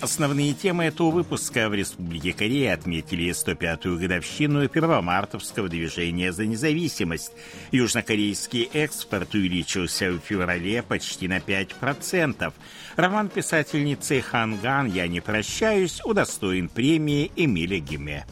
Основные темы этого выпуска в Республике Корея отметили 105-ю годовщину первомартовского движения за независимость. Южнокорейский экспорт увеличился в феврале почти на 5%. Роман писательницы Ханган «Я не прощаюсь» удостоен премии Эмиля Гиме.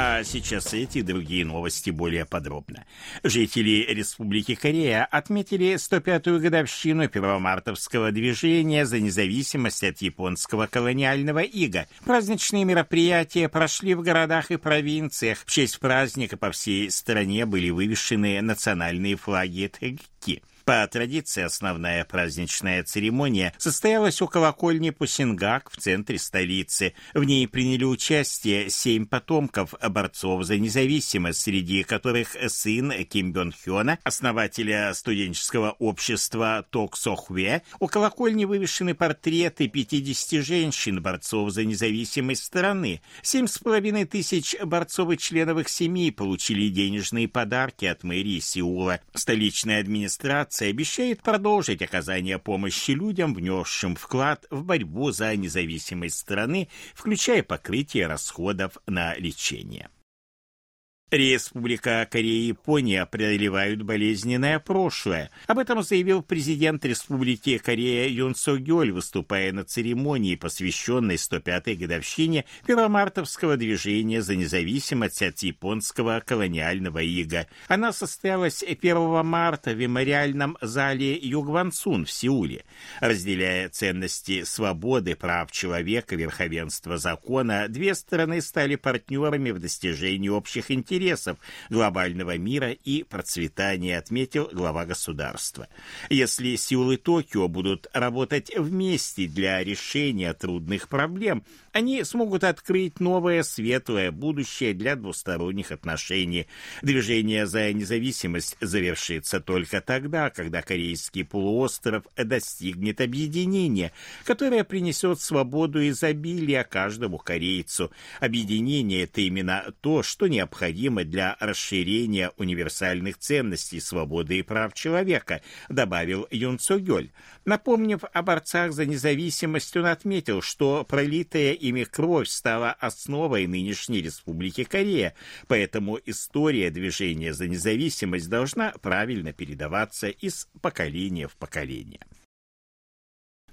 А сейчас эти и другие новости более подробно. Жители Республики Корея отметили 105-ю годовщину первомартовского движения за независимость от японского колониального ига. Праздничные мероприятия прошли в городах и провинциях. В честь праздника по всей стране были вывешены национальные флаги Тегки. По традиции, основная праздничная церемония состоялась у колокольни Пусингак в центре столицы. В ней приняли участие семь потомков борцов за независимость, среди которых сын Ким Бён Хёна, основателя студенческого общества Ток Сохве. У колокольни вывешены портреты 50 женщин, борцов за независимость страны. Семь с половиной тысяч борцов и членов их семей получили денежные подарки от мэрии Сеула. Столичная администрация организация обещает продолжить оказание помощи людям, внесшим вклад в борьбу за независимость страны, включая покрытие расходов на лечение. Республика Корея и Япония преодолевают болезненное прошлое. Об этом заявил президент Республики Корея Юн Со Гёль, выступая на церемонии, посвященной 105-й годовщине первомартовского движения за независимость от японского колониального ига. Она состоялась 1 марта в мемориальном зале Югвансун в Сеуле. Разделяя ценности свободы, прав человека, верховенства закона, две стороны стали партнерами в достижении общих интересов интересов глобального мира и процветания, отметил глава государства. Если и Токио будут работать вместе для решения трудных проблем, они смогут открыть новое светлое будущее для двусторонних отношений. Движение за независимость завершится только тогда, когда Корейский полуостров достигнет объединения, которое принесет свободу и изобилие каждому корейцу. Объединение – это именно то, что необходимо для расширения универсальных ценностей свободы и прав человека, добавил Юн Цогёль. Напомнив о борцах за независимость, он отметил, что пролитая ими кровь стала основой нынешней Республики Корея, поэтому история движения за независимость должна правильно передаваться из поколения в поколение.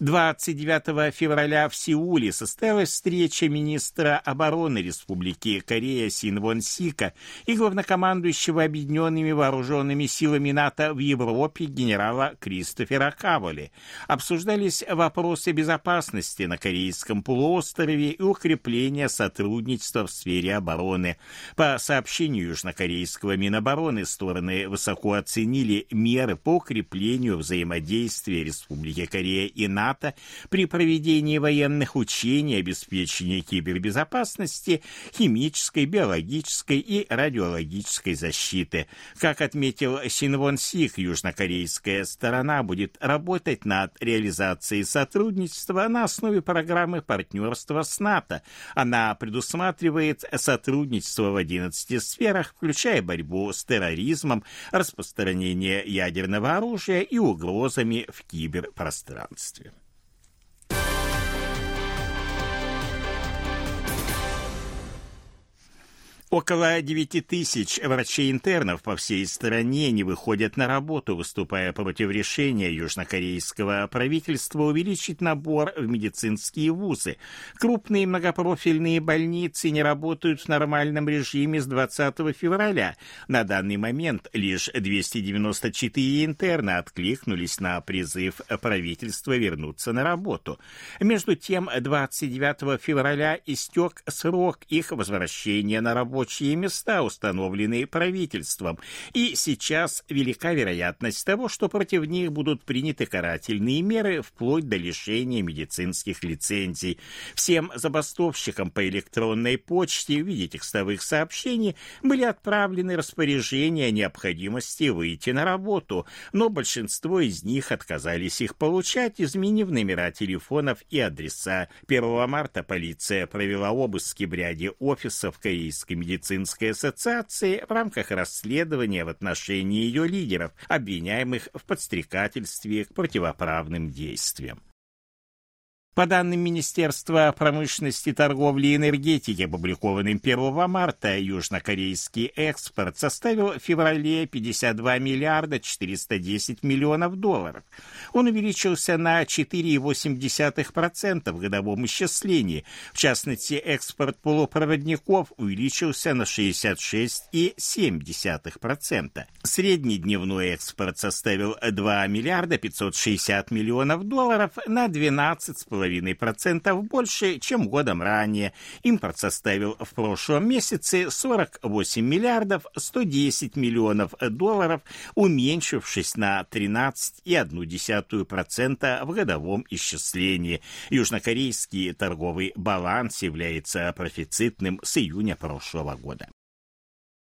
29 февраля в Сеуле состоялась встреча министра обороны Республики Корея Син Вон Сика и главнокомандующего Объединенными Вооруженными Силами НАТО в Европе генерала Кристофера Каволи. Обсуждались вопросы безопасности на Корейском полуострове и укрепления сотрудничества в сфере обороны. По сообщению южнокорейского Минобороны, стороны высоко оценили меры по укреплению взаимодействия Республики Корея и НАТО НАТО при проведении военных учений, обеспечении кибербезопасности, химической, биологической и радиологической защиты. Как отметил Синвон Сих, южнокорейская сторона будет работать над реализацией сотрудничества на основе программы партнерства с НАТО. Она предусматривает сотрудничество в 11 сферах, включая борьбу с терроризмом, распространение ядерного оружия и угрозами в киберпространстве. Около 9 тысяч врачей-интернов по всей стране не выходят на работу, выступая против решения южнокорейского правительства увеличить набор в медицинские вузы. Крупные многопрофильные больницы не работают в нормальном режиме с 20 февраля. На данный момент лишь 294 интерна откликнулись на призыв правительства вернуться на работу. Между тем, 29 февраля истек срок их возвращения на работу рабочие места, установленные правительством. И сейчас велика вероятность того, что против них будут приняты карательные меры вплоть до лишения медицинских лицензий. Всем забастовщикам по электронной почте в виде текстовых сообщений были отправлены распоряжения о необходимости выйти на работу, но большинство из них отказались их получать, изменив номера телефонов и адреса. 1 марта полиция провела обыски в ряде офисов Корейской медицинской ассоциации в рамках расследования в отношении ее лидеров, обвиняемых в подстрекательстве к противоправным действиям. По данным Министерства промышленности, торговли и энергетики, опубликованным 1 марта, южнокорейский экспорт составил в феврале 52 миллиарда 410 миллионов долларов. Он увеличился на 4,8% в годовом исчислении. В частности, экспорт полупроводников увеличился на 66,7%. Средний дневной экспорт составил 2 миллиарда 560 миллионов долларов на 12,5% 2,5% больше, чем годом ранее. Импорт составил в прошлом месяце 48 миллиардов 110 миллионов долларов, уменьшившись на 13,1% в годовом исчислении. Южнокорейский торговый баланс является профицитным с июня прошлого года.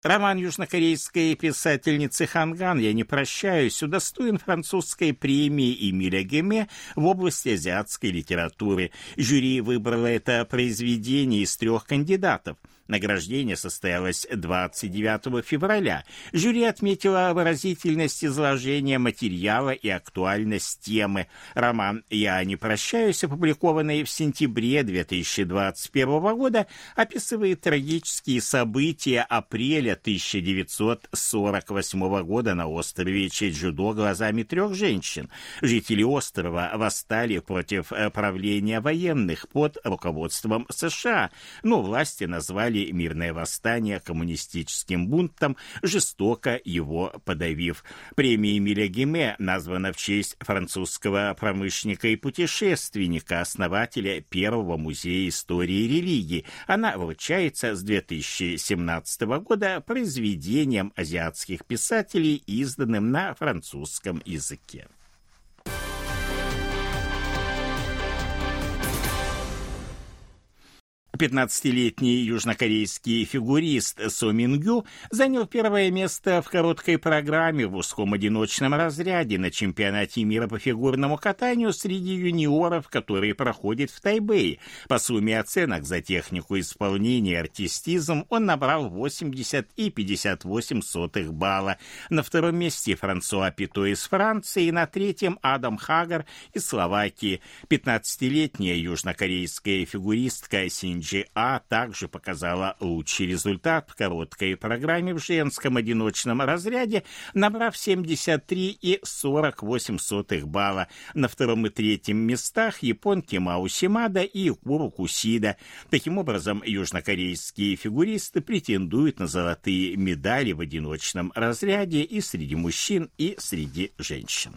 Роман южнокорейской писательницы Ханган «Я не прощаюсь» удостоен французской премии Эмиля Геме в области азиатской литературы. Жюри выбрало это произведение из трех кандидатов – Награждение состоялось 29 февраля. Жюри отметило выразительность изложения материала и актуальность темы. Роман «Я не прощаюсь», опубликованный в сентябре 2021 года, описывает трагические события апреля 1948 года на острове Чеджудо глазами трех женщин. Жители острова восстали против правления военных под руководством США, но власти назвали назвали мирное восстание коммунистическим бунтом, жестоко его подавив. Премия Эмиля Гиме названа в честь французского промышленника и путешественника, основателя первого музея истории и религии. Она вручается с 2017 года произведением азиатских писателей, изданным на французском языке. 15-летний южнокорейский фигурист Со Мингю занял первое место в короткой программе в узком одиночном разряде на чемпионате мира по фигурному катанию среди юниоров, который проходит в Тайбэе. По сумме оценок за технику исполнения и артистизм он набрал 80 и 58 сотых балла. На втором месте Франсуа Пито из Франции, на третьем Адам Хагар из Словакии. 15-летняя южнокорейская фигуристка Синджи НЖА также показала лучший результат в короткой программе в женском одиночном разряде, набрав 73,48 балла. На втором и третьем местах японки Мао Симада и Куру Кусида. Таким образом, южнокорейские фигуристы претендуют на золотые медали в одиночном разряде и среди мужчин, и среди женщин.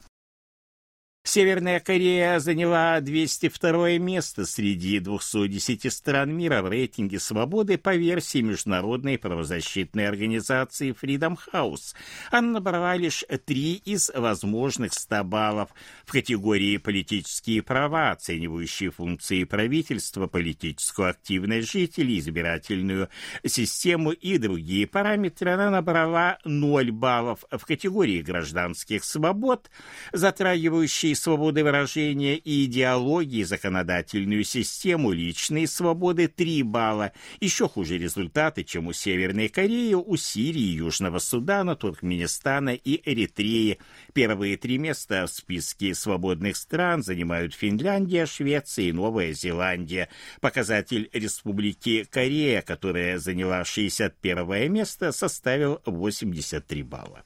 Северная Корея заняла 202 место среди 210 стран мира в рейтинге свободы по версии международной правозащитной организации Freedom House. Она набрала лишь три из возможных 100 баллов в категории «Политические права», оценивающие функции правительства, политическую активность жителей, избирательную систему и другие параметры. Она набрала 0 баллов в категории гражданских свобод, затрагивающие свободы выражения и идеологии, законодательную систему, личные свободы 3 балла. Еще хуже результаты, чем у Северной Кореи, у Сирии, Южного Судана, Туркменистана и Эритреи. Первые три места в списке свободных стран занимают Финляндия, Швеция и Новая Зеландия. Показатель Республики Корея, которая заняла 61 место, составил 83 балла.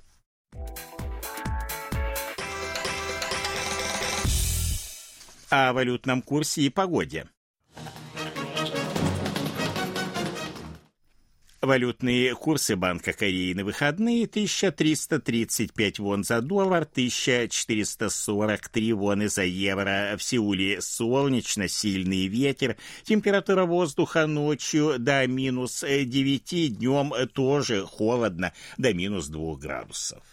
О валютном курсе и погоде. Валютные курсы Банка Кореи на выходные 1335 вон за доллар, 1443 воны за евро. В Сеуле солнечно, сильный ветер, температура воздуха ночью до минус 9, днем тоже холодно, до минус 2 градусов.